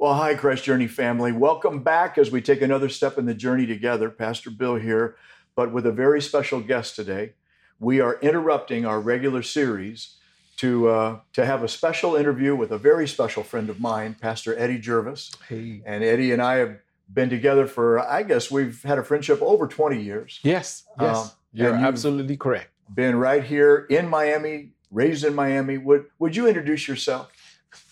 Well, hi, Christ Journey family. Welcome back as we take another step in the journey together. Pastor Bill here, but with a very special guest today. We are interrupting our regular series to, uh, to have a special interview with a very special friend of mine, Pastor Eddie Jervis. Hey. And Eddie and I have been together for, I guess we've had a friendship over 20 years. Yes, yes. Um, You're absolutely correct. Been right here in Miami, raised in Miami. Would, would you introduce yourself?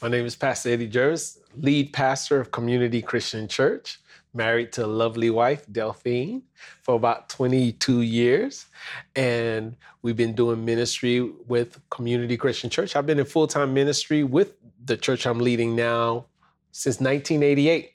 My name is Pastor Eddie Jervis, lead pastor of Community Christian Church, married to a lovely wife, Delphine, for about 22 years. And we've been doing ministry with Community Christian Church. I've been in full time ministry with the church I'm leading now since 1988.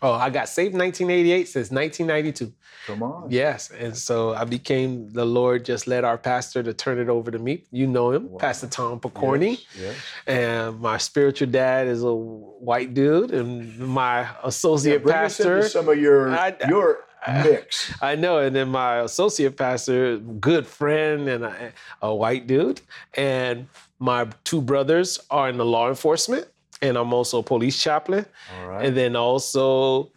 Oh, I got saved 1988 since 1992. Come on. Yes. And so I became, the Lord just led our pastor to turn it over to me. You know him, Wow. Pastor Tom Picorni. Yes, yes. And my spiritual dad is a white dude, and my Yeah, associate into pastor. some of your I- your mix. I know, and then my associate pastor, good friend, and a, a white dude, and my two brothers are in the law enforcement, and I'm also a police chaplain, All right. and then also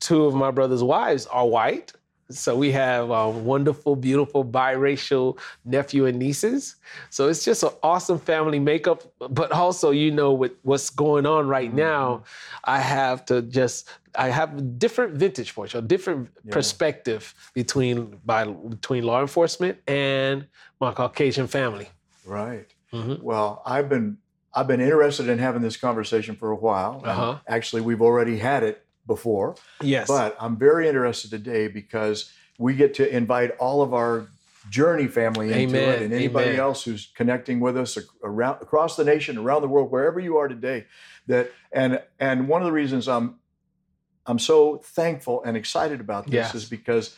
two of my brothers' wives are white. So we have a wonderful, beautiful biracial nephew and nieces. So it's just an awesome family makeup. But also, you know, with what's going on right now, I have to just I have a different vintage point, a different Yeah. perspective between by between law enforcement and my Caucasian family. right. Mhm. Well, I've been I've been interested in having this conversation for a while. Uh-huh. Actually, we've already had it before, Yes. but I'm very interested today because we get to invite all of our journey family into Amen, it, and anybody amen. else who's connecting with us around across the nation, around the world, wherever you are today. That and and one of the reasons I'm I'm so thankful and excited about this Yes. is because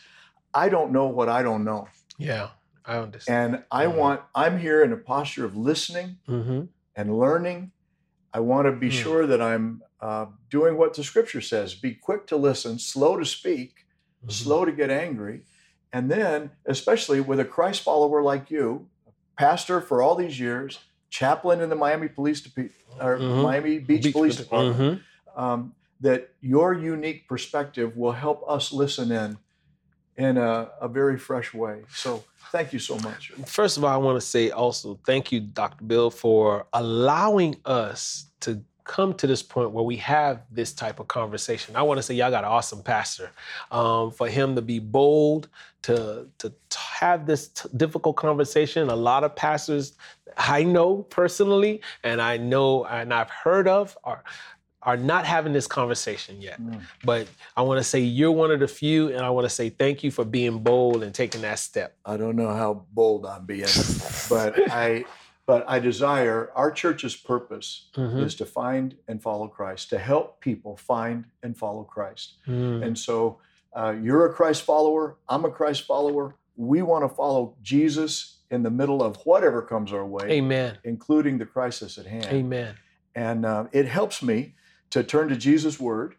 I don't know what I don't know. yeah, I understand. And I Mhm. want, I'm here in a posture of listening hmm and learning. I want to be Mm. sure that I'm uh, doing what the scripture says be quick to listen, slow to speak, Mm-hmm. slow to get angry. And then, especially with a Christ follower like you, pastor for all these years, chaplain in the Miami Police Department, or Mhm. Miami Beach, Beach Police Department, Mhm. um, that your unique perspective will help us listen in in a, a very fresh way. So, thank you so much. First of all, I want to say also thank you, Dr. Bill, for allowing us to come to this point where we have this type of conversation. I want to say y'all got an awesome pastor. Um, for him to be bold, to to have this t- difficult conversation. A lot of pastors I know personally, and I know and I've heard of are are not having this conversation yet. Mm. But I want to say you're one of the few, and I want to say thank you for being bold and taking that step. I don't know how bold I'm being, but I but I desire our church's purpose Mhm. is to find and follow Christ, to help people find and follow Christ. Mm. And so uh, you're a Christ follower, I'm a Christ follower. We want to follow Jesus in the middle of whatever comes our way, Amen. including the crisis at hand. Amen. And uh, it helps me to turn to Jesus' word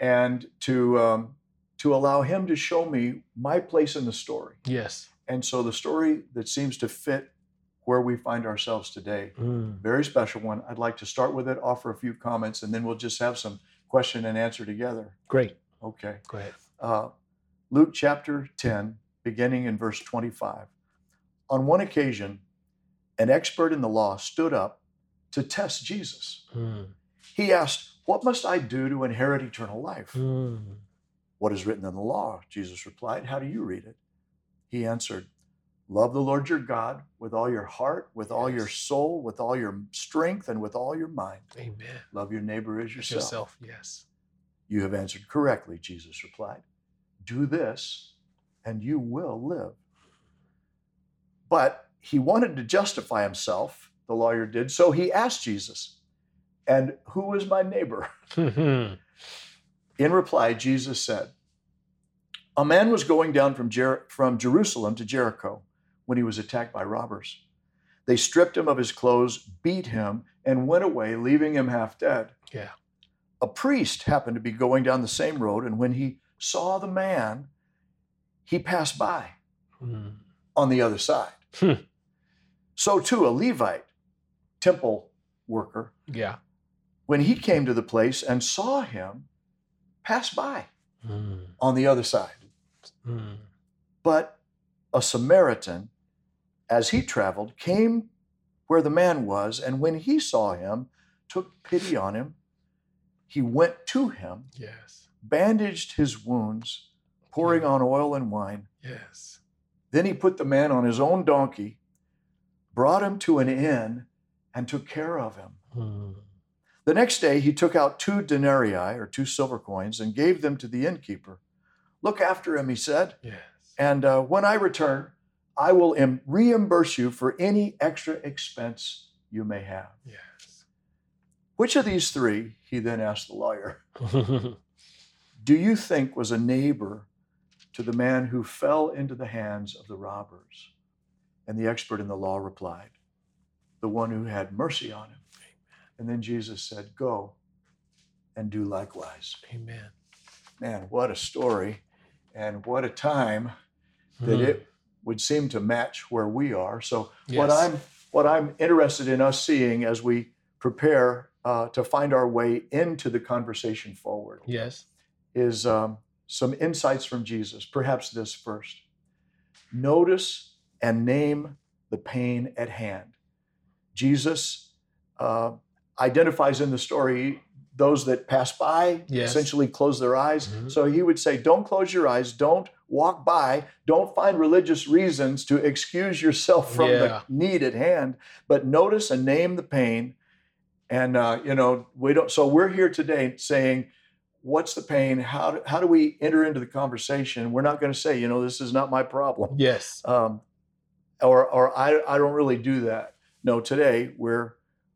and to um, to allow Him to show me my place in the story. Yes. And so the story that seems to fit where we find ourselves today, Mm. very special one. I'd like to start with it, offer a few comments, and then we'll just have some question and answer together. Great. Okay. Go ahead. Uh, Luke chapter 10, beginning in verse 25. On one occasion, an expert in the law stood up to test Jesus. Mm. He asked, What must I do to inherit eternal life? Mm. What is written in the law? Jesus replied, How do you read it? He answered, Love the Lord your God with all your heart, with all your soul, with all your strength, and with all your mind. Amen. Love your neighbor as yourself. Yourself. Yes. You have answered correctly, Jesus replied. Do this, and you will live. But he wanted to justify himself, the lawyer did, so he asked Jesus, And who is my neighbor? Mhm. In reply, Jesus said, A man was going down from, Jer- from Jerusalem to Jericho when he was attacked by robbers. They stripped him of his clothes, beat him, and went away, leaving him half dead. Yeah. A priest happened to be going down the same road, and when he saw the man, he passed by Mm. on the other side. Hmm. So, too, a Levite, temple worker, Yeah. When he came to the place and saw him pass by Mm, on the other side. mm. But a Samaritan, as he traveled, came where the man was, and when he saw him, took pity on him. He went to him, Yes. bandaged his wounds, pouring on oil and wine. Yes. Then he put the man on his own donkey, brought him to an inn, and took care of him. Mm, The next day he took out two denarii, or two silver coins, and gave them to the innkeeper. Look after him, he said, yes. and uh, when I return, I will em- reimburse you for any extra expense you may have. Yes. Which of these three, he then asked the lawyer, do you think was a neighbor to the man who fell into the hands of the robbers? And the expert in the law replied, the one who had mercy on him. And then Jesus said, Go and do likewise. Amen. Man, what a story, and what a time that Mm, it would seem to match where we are. So, what. I'm what I'm interested in us seeing as we prepare uh, to find our way into the conversation forward Yes. is um, some insights from Jesus. Perhaps this first. Notice and name the pain at hand. Jesus uh, identifies in the story those that pass by, Yes. essentially close their eyes. Mhm. So he would say, Don't close your eyes, don't walk by, don't find religious reasons to excuse yourself from Yeah. the need at hand, but notice and name the pain. And, uh, you know, we don't, so we're here today saying, What's the pain? How do, how do we enter into the conversation? We're not going to say, you know, this is not my problem Yes. um, or or I, I don't really do that. No, today we're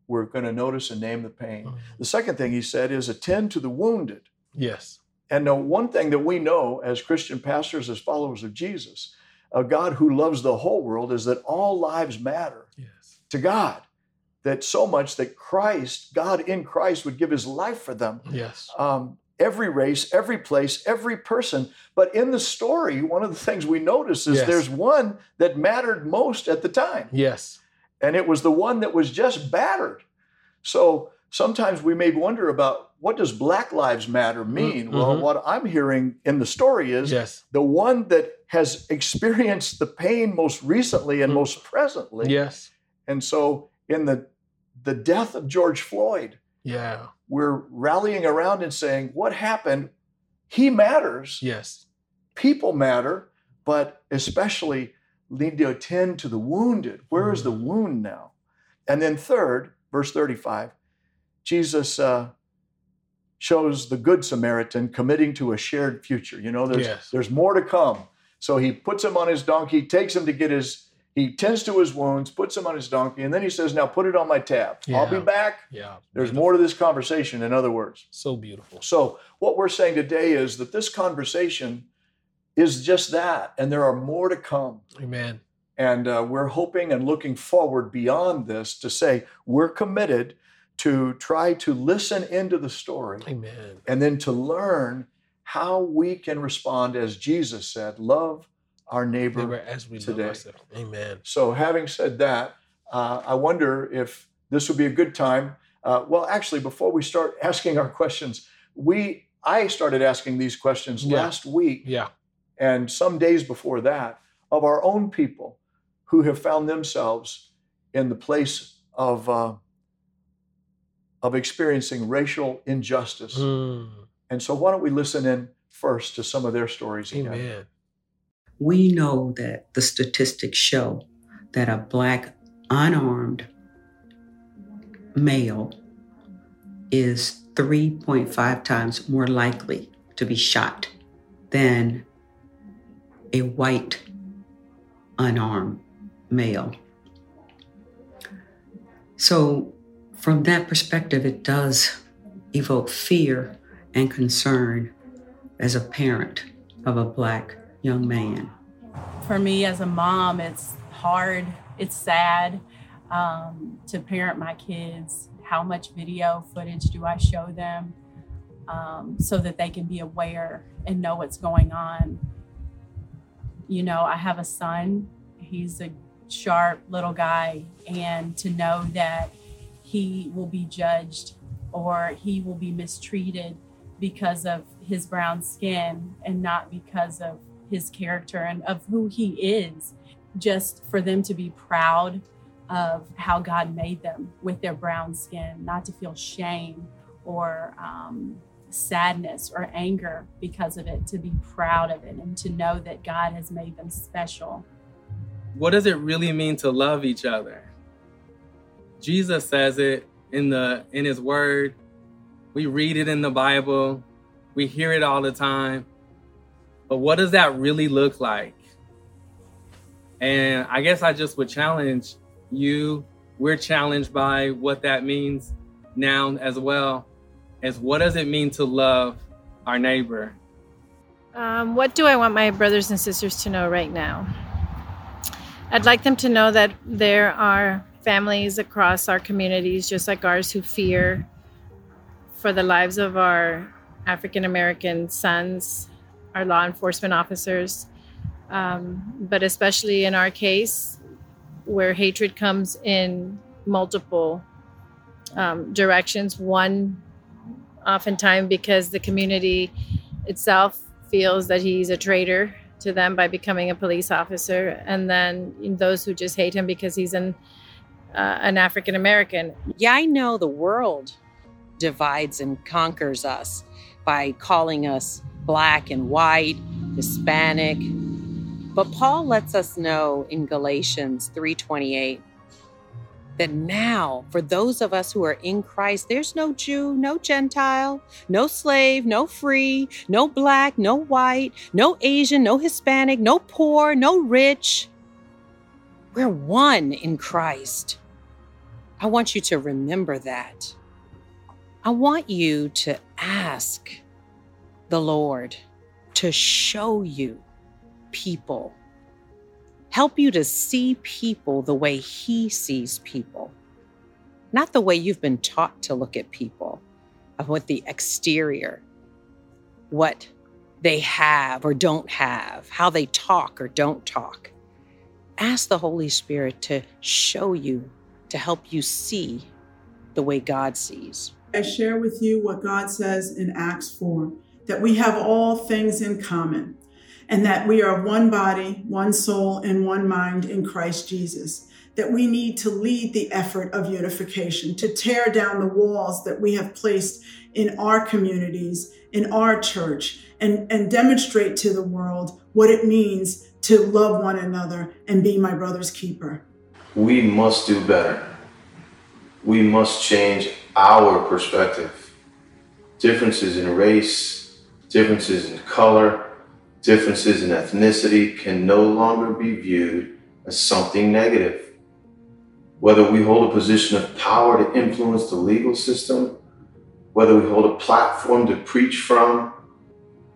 we're going to notice and name the pain. Mm, The second thing he said is attend to the wounded. Yes. And the one thing that we know as Christian pastors, as followers of Jesus, a God who loves the whole world, is that all lives matter Yes. to God. That so much that Christ, God in Christ, would give His life for them Yes. um, every race, every place, every person. But in the story, one of the things we notice is Yes. there's one that mattered most at the time, Yes. And it was the one that was just battered. So sometimes we may wonder about what does Black Lives Matter mean? Mm, Well, what I'm hearing in the story is Yes. the one that has experienced the pain most recently and Mm. most presently. Yes. And so in the the death of George Floyd, Yeah. we're rallying around and saying, what happened? He matters. Yes. People matter, but especially need to attend to the wounded. Where is the Mm. wound now? And then, third, verse 35, Jesus uh, shows the Good Samaritan committing to a shared future. You know, there's, Yes. there's more to come. So he puts him on his donkey, takes him to get his, he tends to his wounds, puts him on his donkey, and then he says, Now put it on my tab. I'll be back. Yeah. There's Beautiful. more to this conversation, in other words. So beautiful. So, what we're saying today is that this conversation is just that, and there are more to come. Amen. And uh, we're hoping and looking forward beyond this to say we're committed to try to listen into the story Amen. and then to learn how we can respond, as Jesus said, love our neighbor. Neighbor, as we today. love ourselves. Amen. So, having said that, uh, I wonder if this would be a good time. Uh, well, actually, before we start asking our questions, we I started asking these questions Yeah. last week Yeah. And some days before that of our own people who have found themselves in the place of uh, of experiencing racial injustice. Mm. And so, why don't we listen in first to some of their stories again? Amen. We know that the statistics show that a black unarmed male is 3.5 times more likely to be shot than a white unarmed male. So, from that perspective, it does evoke fear and concern as a parent of a black young man. for me as a mom, it's hard, it's sad um, to parent my kids. How much video footage do I show them um, so that they can be aware and know what's going on? You know, I have a son, he's a sharp little guy, and to know that he will be judged or he will be mistreated because of his brown skin and not because of his character and of who he is. Just for them to be proud of how God made them with their brown skin, not to feel shame or um, sadness or anger because of it, to be proud of it and to know that God has made them special. What does it really mean to love each other? Jesus says it in the in his word. We read it in the Bible. We hear it all the time. But what does that really look like? And I guess I just would challenge you. We're challenged by what that means now as well as what does it mean to love our neighbor? Um, what do I want my brothers and sisters to know right now? I'd like them to know that there are families across our communities, just like ours, who fear for the lives of our African American sons, our law enforcement officers, um, but especially in our case, where hatred comes in multiple um, directions. One oftentimes because the community itself feels that he's a traitor to them by becoming a police officer, and then those who just hate him because he's an uh, an African American. Yeah, I know the world divides and conquers us by calling us black and white, Hispanic. But Paul lets us know in Galatians 3:28 that now, for those of us who are in Christ, there's no Jew, no Gentile, no slave, no free, no black, no white, no Asian, no Hispanic, no poor, no rich. We're one in Christ. I want you to remember that. I want you to ask the Lord to show you people help you to see people the way He sees people, not the way you've been taught to look at people, of what the exterior, what they have or don't have, how they talk or don't talk. Ask the Holy Spirit to show you, to help you see the way God sees. I share with you what God says in Acts 4 that we have all things in common and that we are one body, one soul, and one mind in Christ Jesus. That we need to lead the effort of unification, to tear down the walls that we have placed in our communities, in our church, and, and demonstrate to the world what it means to love one another and be my brother's keeper. We must do better. We must change our perspective. Differences in race, differences in color, Differences in ethnicity can no longer be viewed as something negative. Whether we hold a position of power to influence the legal system, whether we hold a platform to preach from,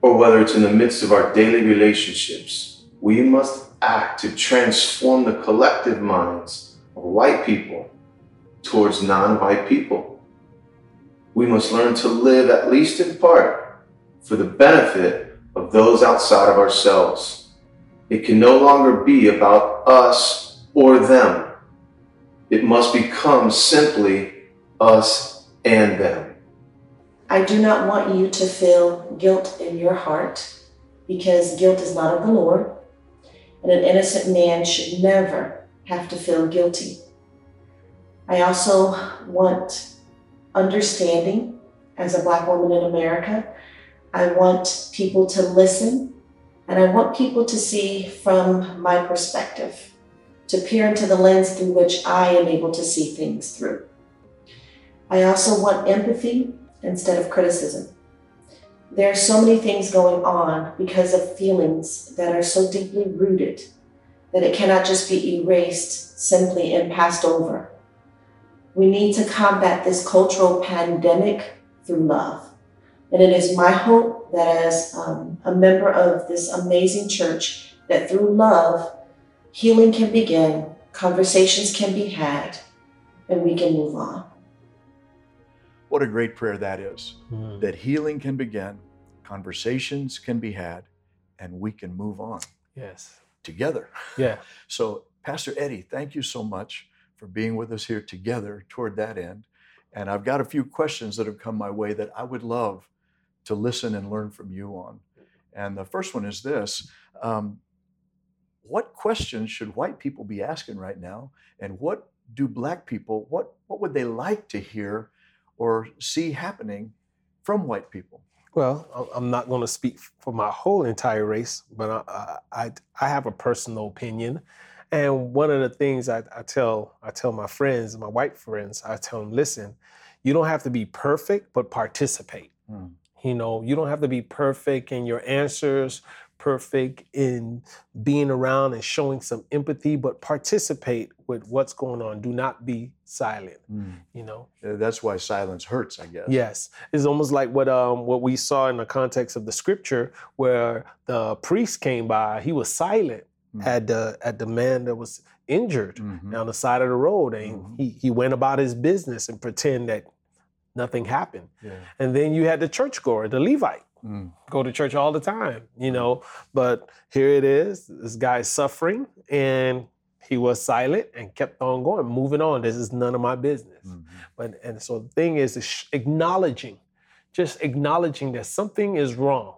or whether it's in the midst of our daily relationships, we must act to transform the collective minds of white people towards non white people. We must learn to live, at least in part, for the benefit of those outside of ourselves. It can no longer be about us or them. It must become simply us and them. I do not want you to feel guilt in your heart because guilt is not of the Lord, and an innocent man should never have to feel guilty. I also want understanding as a Black woman in America I want people to listen and I want people to see from my perspective, to peer into the lens through which I am able to see things through. I also want empathy instead of criticism. There are so many things going on because of feelings that are so deeply rooted that it cannot just be erased simply and passed over. We need to combat this cultural pandemic through love. And it is my hope that as um, a member of this amazing church, that through love, healing can begin, conversations can be had, and we can move on. What a great prayer that is. Mm. That healing can begin, conversations can be had, and we can move on. Yes. Together. Yeah. So, Pastor Eddie, thank you so much for being with us here together toward that end. And I've got a few questions that have come my way that I would love to listen and learn from you on. And the first one is this um, What questions should white people be asking right now? And what do black people, what, what would they like to hear or see happening from white people? Well, I'm not going to speak for my whole entire race, but I, I, I have a personal opinion. And one of the things I, I tell I tell my friends, my white friends, I tell them, listen, you don't have to be perfect, but participate. Hmm. You know, you don't have to be perfect in your answers, perfect in being around and showing some empathy, but participate with what's going on. Do not be silent. You know. That's why silence hurts, I guess. Yes, it's almost like what um what we saw in the context of the scripture, where the priest came by. He was silent Mm. at the at the man that was injured Mhm. on the side of the road, and Mhm. he he went about his business and pretend that nothing happened. Yeah. And then you had the churchgoer, the Levite, Mm. go to church all the time, you know. But here it is, this guy's suffering, and he was silent and kept on going, moving on. This is none of my business. Mhm. But and so the thing is, is acknowledging, just acknowledging that something is wrong.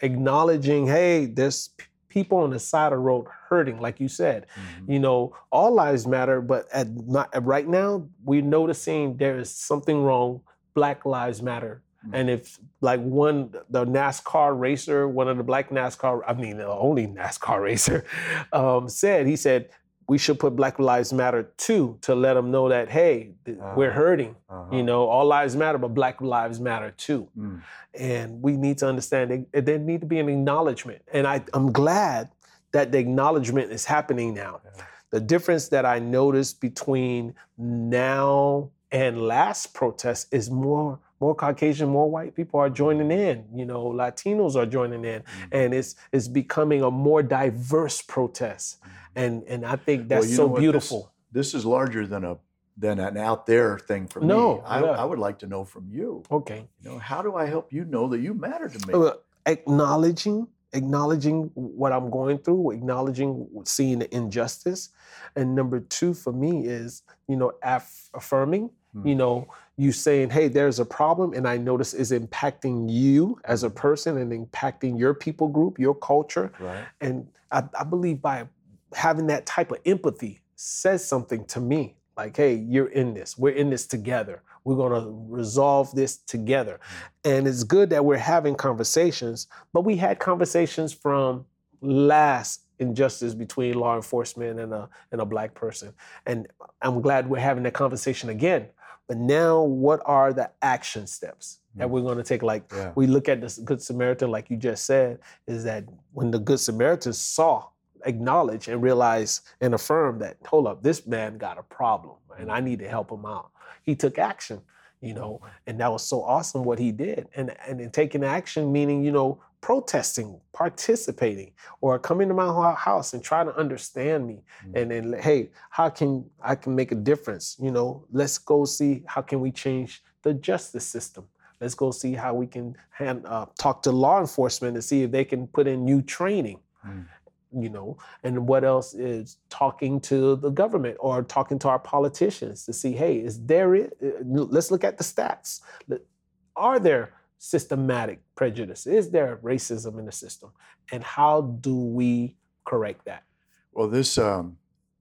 Acknowledging, hey, there's p- people on the side of the road hurting, like you said. Mhm. You know, all lives matter, but at not, right now we're noticing there is something wrong. Black lives matter. Mm. And if like one the NASCAR racer, one of the black NASCAR, I mean the only NASCAR racer, um, said he said we should put Black Lives Matter too to let them know that hey, th- we're Uh-huh. hurting. Uh-huh. You know, all lives matter, but Black lives matter too. Mm. And we need to understand that there need to be an acknowledgement. And I, I'm glad that the acknowledgement is happening now. Yeah. The difference that I noticed between now and last protest is more more Caucasian, more white people are joining in. You know, Latinos are joining in, Mm. and it's it's becoming a more diverse protest. And and I think that's Well, so what? This- beautiful. This, is larger than a than an out there thing for No, me. I, yeah. I would like to know from you. Okay. You know, how do I help you know that you matter to me? Uh, acknowledging acknowledging what i'm going through acknowledging seeing the injustice and number two for me is you know aff- affirming Hmm. you know you saying hey there's a problem and i notice is impacting you as a person and impacting your people group your culture. Right. and I, I believe by having that type of empathy says something to me. Like hey you're in this. We're in this together. We're going to resolve this together. And it's good that we're having conversations but we had conversations from last injustice between law enforcement and a and a black person. And i'm glad we're having that conversation again but now what are the action steps that Mm. we're going to take like Yeah. we look at this good samaritan like you just said is that when the good samaritan saw acknowledge and realize and affirm that hold up this man got a problem and i need to help him out he took action you know and that was so awesome what he did and and in taking action meaning you know protesting participating or coming to my house and trying to understand me Mm. and then hey how can i can make a difference you know let's go see how can we change the justice system let's go see how we can hand, uh, talk to law enforcement and see if they can put in new training Mm. you know and what else is talking to the government or talking to our politicians to see hey is there it uh, let's look at the stats are there systematic prejudice? Is there racism in the system? And how do we correct that? Well, this um,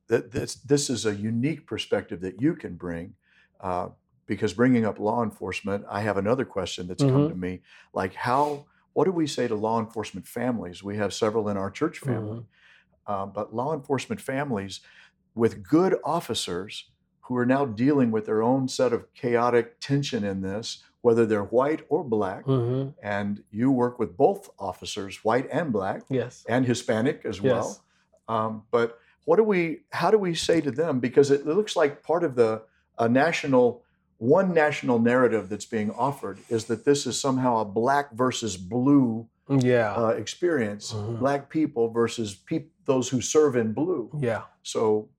that this this is a unique perspective that you can bring, uh, because bringing up law enforcement, I have another question that's come Mhm. to me, like how what do we say to law enforcement families? We have several in our church family, uh, but law enforcement families with good officers who are now dealing with their own set of chaotic tension in this, whether they're white or black, mm-hmm. and you work with both officers, white and black, yes and Hispanic as well. Yes. Um, but what do we? How do we say to them? Because it looks like part of the a national, one national narrative that's being offered is that this is somehow a black versus blue yeah uh, experience, Mhm. black people versus peop- those who serve in blue. yeah So,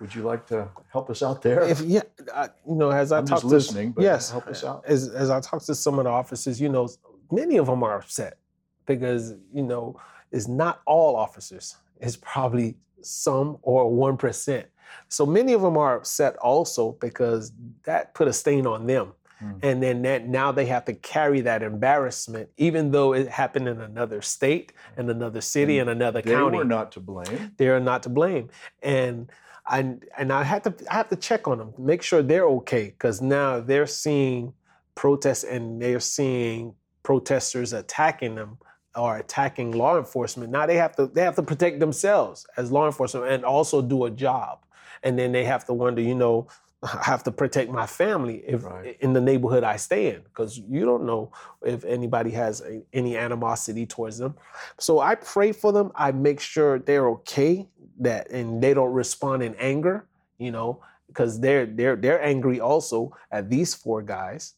would you like to help us out there? if yeah I, you know as i I'm talk to listening, but yes help us out. as, as i talk to some of the officers you know many of them are upset because you know it's not all officers it's probably some or 1% So many of them are upset also because that put a stain on them. Mm. And then that now they have to carry that embarrassment, even though it happened in another state, in another city, in another They county. They were not to blame. They're not to blame. And I and I had to I have to check on them, make sure they're okay, because now they're seeing protests and they're seeing protesters attacking them or attacking law enforcement. Now they have to they have to protect themselves as law enforcement and also do a job. And then they have to wonder, you know, I have to protect my family if Right. in the neighborhood I stay in, because you don't know if anybody has a- any animosity towards them. So I pray for them. I make sure they're okay that and they don't respond in anger, you know, because they're they're they're angry also at these four guys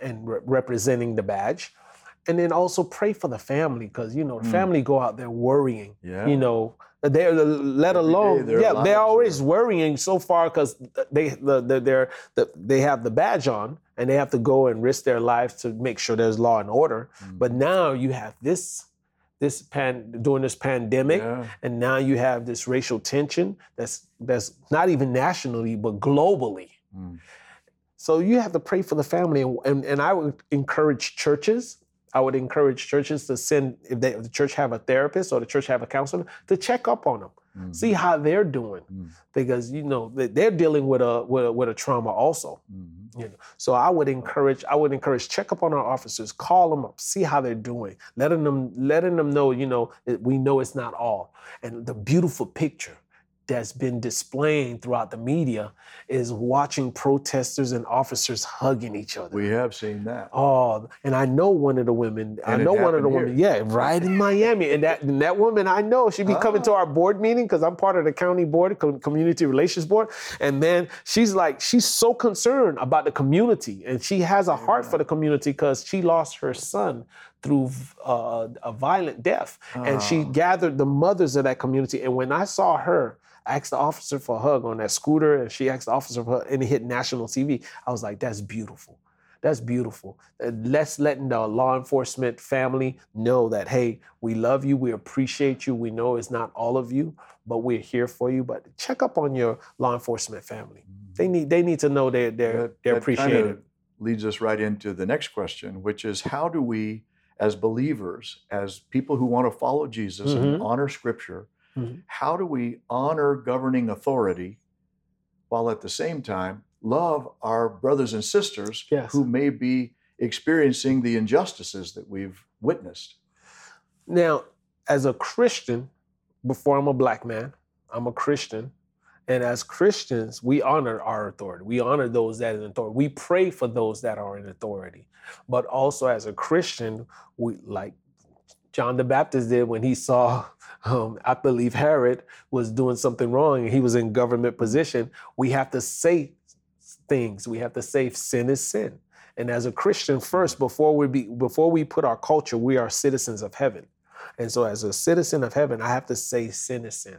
and re- representing the badge. And then also pray for the family because you know the Mm. family go out there worrying. Yeah. You know, they're let Every alone their yeah lives they're always worrying so far because they the, the, they're the, they have the badge on and they have to go and risk their lives to make sure there's law and order. Mm. But now you have this this pan during this pandemic, Yeah. and now you have this racial tension that's that's not even nationally but globally. Mm. So you have to pray for the family, and, and, and I would encourage churches. I would encourage churches to send if, they, if the church have a therapist or the church have a counselor to check up on them, Mm. see how they're doing, Mm. because you know they- they're dealing with a with a, with a trauma also. Mhm. You know, so I would encourage, I would encourage, check up on our officers, call them up, see how they're doing, letting them, letting them know, you know, we know it's not all. And the beautiful picture that's been displaying throughout the media is watching protesters and officers hugging each other. We have seen that. Oh, and I know one of the women. I And it know one of the happened women. Yeah, right in Miami. And that and that woman, I know she be coming to Ah. our board meeting because I'm part of the county board, community relations board. And man, she's like, she's so concerned about the community, and she has a heart for the community because she lost her son through uh, a violent death, and she Ah. gathered the mothers of that community. And when I saw her. I asked the officer for a hug on that scooter, and she asked the officer for, a hug, and it hit national TV. I was like, "That's beautiful." That's beautiful. Uh, Let's letting the law enforcement family know that hey, we love you, we appreciate you. We know it's not all of you, but we're here for you. But check up on your law enforcement family. They need they need to know they're they're. That- they're that appreciated. leads us right into the next question, which is how do we, as believers, as people who want to follow Jesus and Mhm. honor Scripture, Mhm. how do we honor governing authority while at the same time love our brothers and sisters Yes. who may be experiencing the injustices that we've witnessed? Now, as a Christian, before I'm a black man, I'm a Christian. And as Christians, we honor our authority. We honor those that are in authority. We pray for those that are in authority. But also as a Christian, we like John the Baptist did when he saw, um, I believe Herod was doing something wrong and he was in government position. We have to say things. We have to say sin is sin. And as a Christian, first, before we be before we put our culture, we are citizens of heaven. And so, as a citizen of heaven, I have to say sin is sin,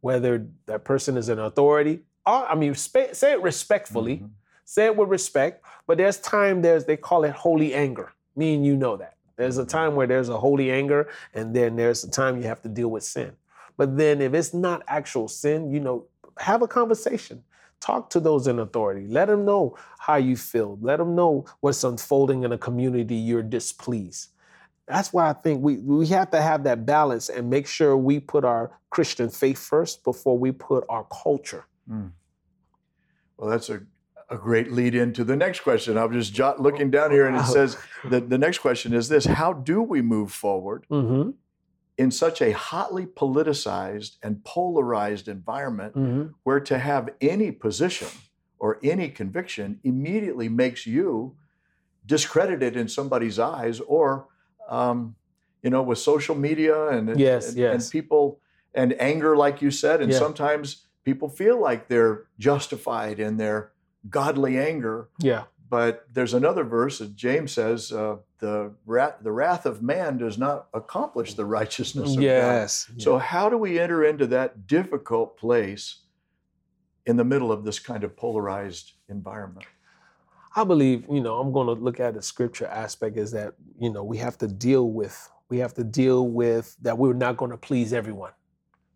whether that person is an authority. Or, I mean, spe- say it respectfully, Mhm. say it with respect. But there's time. There's they call it holy anger. Me and you know that. There's a time where there's a holy anger, and then there's a time you have to deal with sin. But then, if it's not actual sin, you know, have a conversation. Talk to those in authority. Let them know how you feel. Let them know what's unfolding in a community you're displeased. That's why I think we, we have to have that balance and make sure we put our Christian faith first before we put our culture. Well, that's a, a great lead into the next question. I'm just jot, looking down here and it says that the next question is this How do we move forward Mm-hmm. in such a hotly politicized and polarized environment Mm-hmm. where to have any position or any conviction immediately makes you discredited in somebody's eyes or um, you know with social media and Yes, and, yes. and people and anger like you said and Yeah. sometimes people feel like they're justified in their godly anger Yeah. but there's another verse that James says uh, the wrath, the wrath of man does not accomplish the righteousness of God. Yes. So, how do we enter into that difficult place in the middle of this kind of polarized environment? I believe, you know, I'm going to look at the scripture aspect is that, you know, we have to deal with, we have to deal with that we're not going to please everyone.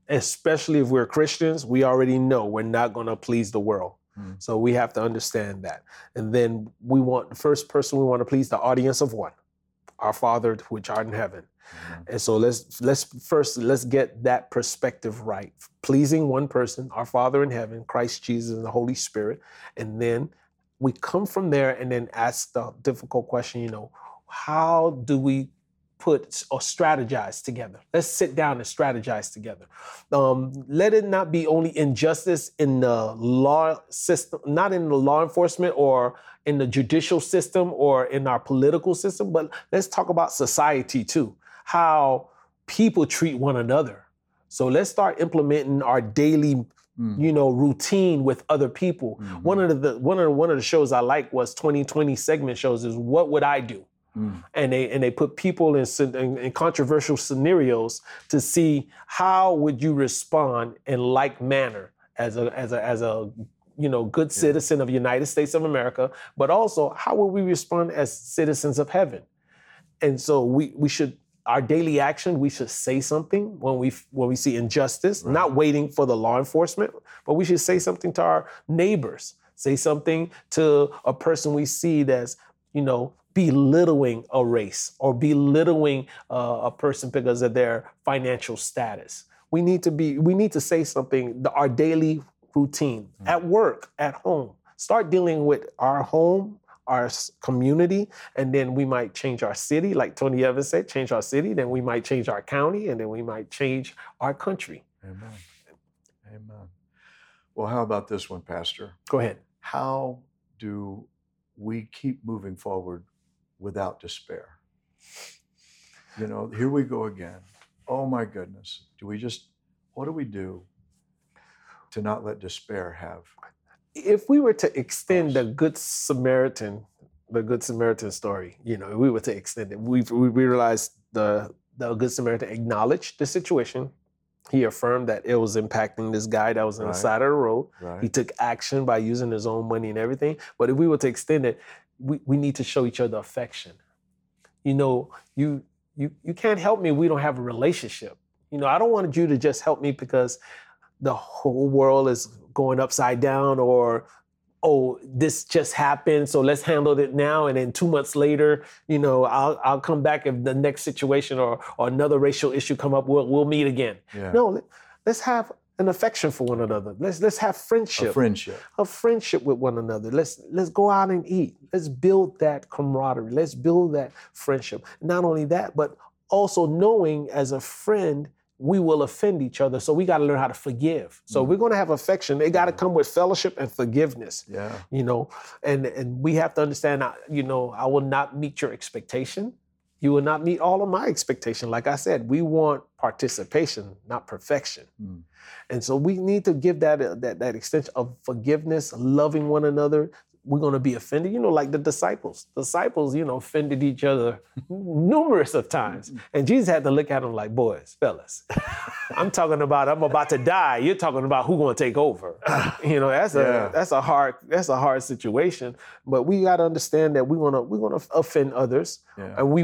especially if we're Christians, we already know we're not going to please the world. Mm. So we have to understand that. And then we want the first person we want to please the audience of one, our Father which art in heaven. Mhm. And so let's let's first let's get that perspective right. Pleasing one person, our Father in heaven, Christ Jesus and the Holy Spirit, and then we come from there and then ask the difficult question, you know, how do we put or strategize together? Let's sit down and strategize together. Um, let it not be only injustice in the law system, not in the law enforcement or in the judicial system or in our political system, but let's talk about society too. How people treat one another. So let's start implementing our daily Mm. you know routine with other people Mhm. one of the one of the, one of the shows i like was 2020 segment shows is what would i do Mm. and they and they put people in, in, in controversial scenarios to see how would you respond in like manner as a as a as a you know good Yeah. citizen of the United States of America, but also how would we respond as citizens of heaven? And so we we should our daily action we should say something when we when we see injustice, Right. not waiting for the law enforcement, but we should say something to our neighbors. Say something to a person we see that's you know belittling a race or belittling uh, a person because of their financial status. We need to be we need to say something the, our daily routine Mm. at work, at home. Start dealing with our home, our community, and then we might change our city, like Tony Evans said, change our city, then we might change our county, and then we might change our country. Amen. Amen. Well, how about this one, Pastor? Go ahead. How do we keep moving forward without despair? You know, here we go again. Oh my goodness. Do we just, what do we do to not let despair have? If we were to extend the good samaritan the good samaritan story you know if we were to extend it we we realized the the good samaritan acknowledged the situation. He affirmed that it was impacting this guy that was on Right. the side of the road. He took action by using his own money and everything. But if we were to extend it we, we need to show each other affection. You know you you you can't help me we don't have a relationship. You know i don't want you to just help me because the whole world is going upside down or oh this just happened so let's handle it now and then two months later you know i'll, I'll come back if the next situation or, or another racial issue come up we'll, we'll meet again Yeah. no let, let's have an affection for one another let's let's have friendship A friendship. a friendship with one another. Let's let's go out and eat. Let's build that camaraderie. Let's build that friendship. Not only that, but also knowing as a friend we will offend each other. So we got to learn how to forgive. So Mm. we're going to have affection. It got to come with fellowship and forgiveness. Yeah. You know, and and we have to understand. You know, I will not meet your expectation. You will not meet all of my expectation. Like I said, we want participation, not perfection. Mm. And so we need to give that that that extension of forgiveness, loving one another. We're going to be offended, you know, like the disciples. Disciples, you know, offended each other numerous of times, and Jesus had to look at them like, "Boys, fellas, I'm talking about I'm about to die. You're talking about who going to take over." You know, that's Yeah. a that's a hard that's a hard situation. But we got to understand that we're gonna we're gonna offend others, Yeah. and we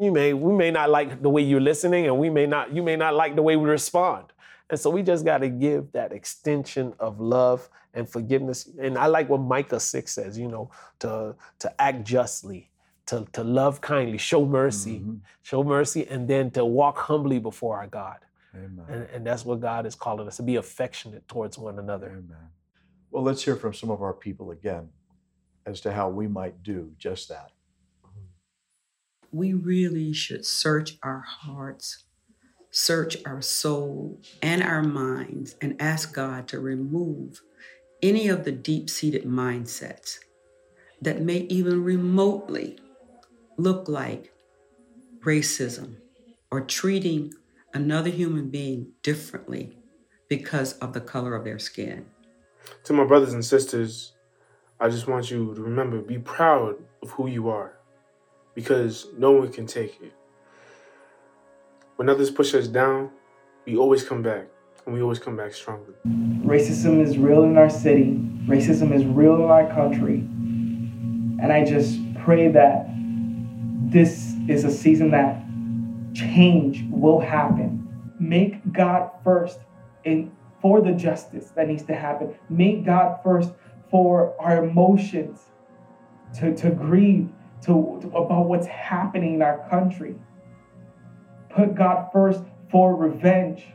you may we may not like the way you're listening, and we may not you may not like the way we respond. And so we just got to give that extension of love and forgiveness. And I like what Micah 6 says, you know, to, to act justly, to, to love kindly, show mercy, Mhm. show mercy, and then to walk humbly before our God. Amen. And, and that's what God is calling us to be affectionate towards one another. Amen. Well, let's hear from some of our people again as to how we might do just that. we really should search our hearts, search our soul and our minds, and ask God to remove any of the deep seated mindsets that may even remotely look like racism or treating another human being differently because of the color of their skin. To my brothers and sisters, I just want you to remember be proud of who you are because no one can take it. When others push us down, we always come back and we always come back stronger. Racism is real in our city, racism is real in our country. And I just pray that this is a season that change will happen. Make God first in for the justice that needs to happen. Make God first for our emotions to, to grieve to, to about what's happening in our country. Put God first for revenge.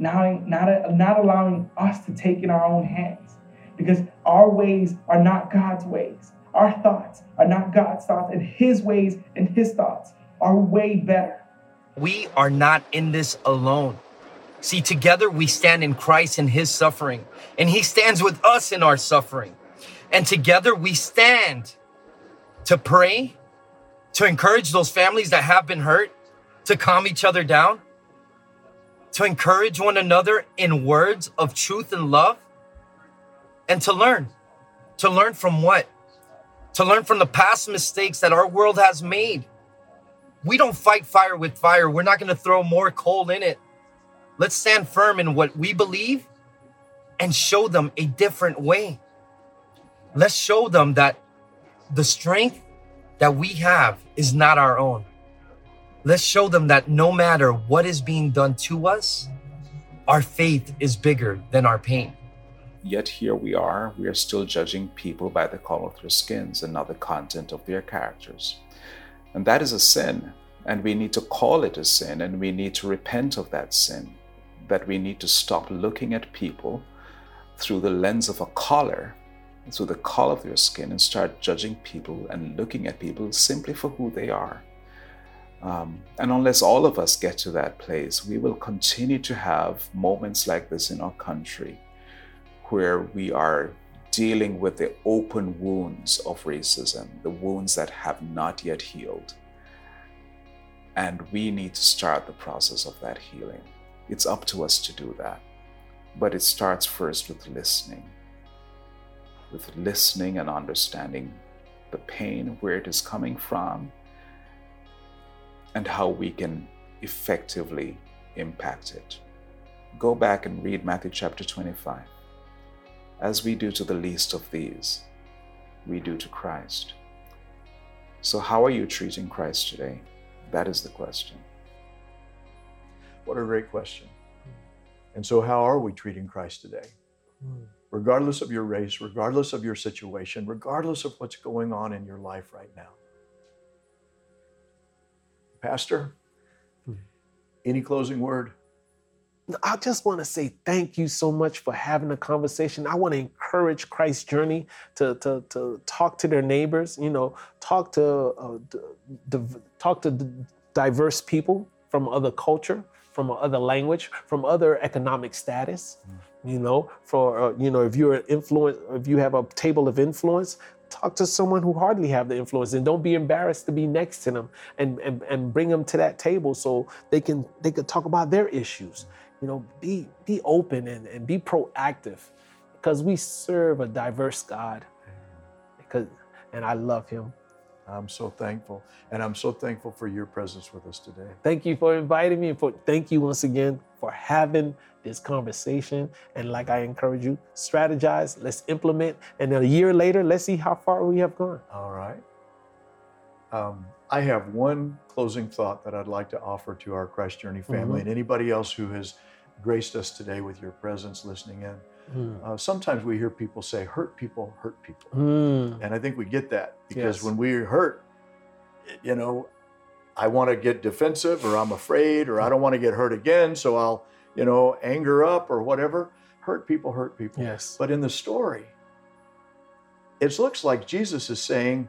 Not, not, not allowing us to take in our own hands because our ways are not God's ways. Our thoughts are not God's thoughts, and His ways and His thoughts are way better. We are not in this alone. See, together we stand in Christ in His suffering, and He stands with us in our suffering. And together we stand to pray, to encourage those families that have been hurt, to calm each other down, to encourage one another in words of truth and love, and to learn. To learn from what? To learn from the past mistakes that our world has made. We don't fight fire with fire. We're not going to throw more coal in it. Let's stand firm in what we believe and show them a different way. Let's show them that the strength that we have is not our own. Let's show them that no matter what is being done to us, our faith is bigger than our pain. Yet here we are, we are still judging people by the color of their skins and not the content of their characters. And that is a sin. And we need to call it a sin and we need to repent of that sin. That we need to stop looking at people through the lens of a color, through the color of their skin, and start judging people and looking at people simply for who they are. Um, and unless all of us get to that place, we will continue to have moments like this in our country where we are dealing with the open wounds of racism, the wounds that have not yet healed. And we need to start the process of that healing. It's up to us to do that. But it starts first with listening, with listening and understanding the pain, where it is coming from, and how we can effectively impact it. Go back and read Matthew chapter 25. As we do to the least of these, we do to Christ. So, how are you treating Christ today? That is the question. What a great question. And so, how are we treating Christ today? Regardless of your race, regardless of your situation, regardless of what's going on in your life right now. Pastor, any closing word? I just want to say thank you so much for having a conversation. I want to encourage Christ's journey to, to, to talk to their neighbors, you know, talk to uh, talk to diverse people from other culture, from other language, from other economic status. You know, for uh, you know, if you're an influence, if you have a table of influence, talk to someone who hardly have the influence and don't be embarrassed to be next to them and, and, and bring them to that table so they can they could talk about their issues you know be be open and, and be proactive because we serve a diverse god because and i love him I'm so thankful. And I'm so thankful for your presence with us today. thank you for inviting me and for thank you once again for having this conversation and like i encourage you strategize let's implement and a year later let's see how far we have gone All right. Um, I have one closing thought that I'd like to offer to our Christ Journey family Mhm. and anybody else who has graced us today with your presence listening in. Mm. Uh, sometimes we hear people say, hurt people, hurt people. Mm. And I think we get that because Yes. when we're hurt, you know, I want to get defensive or I'm afraid or I don't want to get hurt again. So I'll, you know, anger up or whatever. Hurt people, hurt people. Yes. But in the story, it looks like Jesus is saying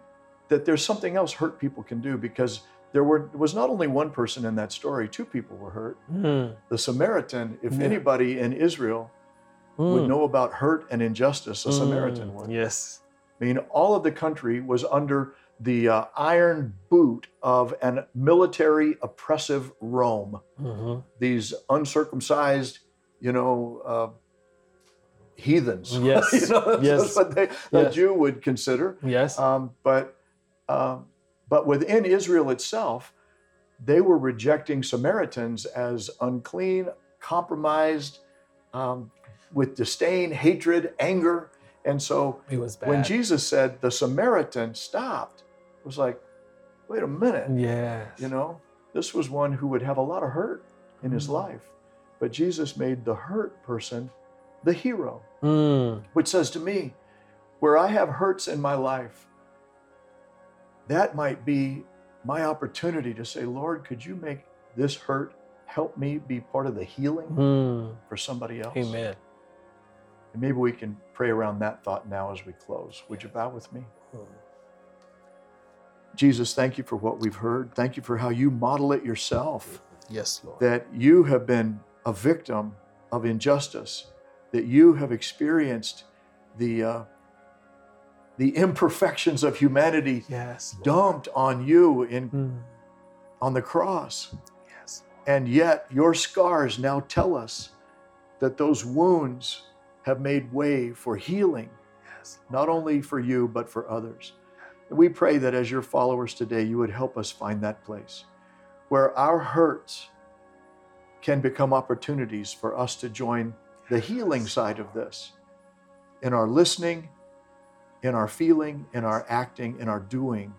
that there's something else hurt people can do because there were was not only one person in that story, two people were hurt. Mm. The Samaritan, if Yeah. anybody in Israel would Mm. know about hurt and injustice, a Samaritan Mm. would. yes I mean, all of the country was under the uh, iron boot of an military oppressive Rome. Mhm. These uncircumcised, you know, uh, heathens. Yes. you know, that's, Yes. that's what they, Yes. Jew would consider. yes Um, but um, but within Israel itself, they were rejecting Samaritans as unclean, compromised, um, with disdain, hatred, anger, and so it was bad when Jesus said the Samaritan stopped, was like, wait a minute, yes you know, this was one who would have a lot of hurt in his Mm. life. But Jesus made the hurt person the hero, Mm. which says to me, where I have hurts in my life, that might be my opportunity to say, Lord, could you make this hurt help me be part of the healing Mm. for somebody else? Amen. And maybe we can pray around that thought now as we close. Would you bow with me? Jesus, thank you for what we've heard. Thank you for how you model it yourself. Yes, Lord. That you have been a victim of injustice, that you have experienced the uh, the imperfections of humanity Yes. Dumped on you in Mm. on the cross. Yes. And yet your scars now tell us that those wounds have made way for healing, Yes. not only for you, but for others. And we pray that as your followers today, you would help us find that place where our hurts can become opportunities for us to join the healing side of this in our listening, in our feeling, in our acting, in our doing.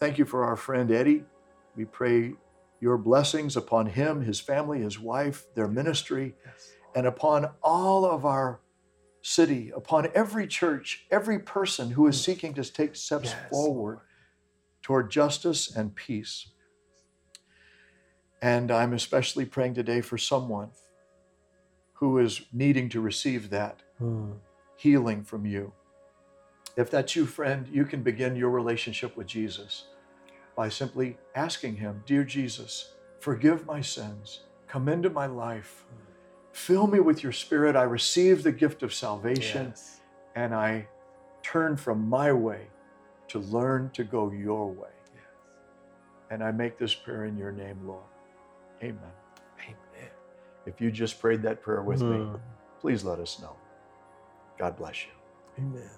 Thank you for our friend Eddie. We pray your blessings upon him, his family, his wife, their ministry, Yes. and upon all of our city, upon every church, every person who is seeking to take steps Yes, forward toward justice and peace. And I'm especially praying today for someone who is needing to receive that Mm. healing from you. If that's you, friend, you can begin your relationship with Jesus by simply asking Him, Dear Jesus, forgive my sins, come into my life, fill me with your Spirit. I receive the gift of salvation, Yes. and I turn from my way to learn to go your way. And I make this prayer in your name, Lord. Amen. Amen. If you just prayed that prayer with me, Mm. please let us know. God bless you. Amen.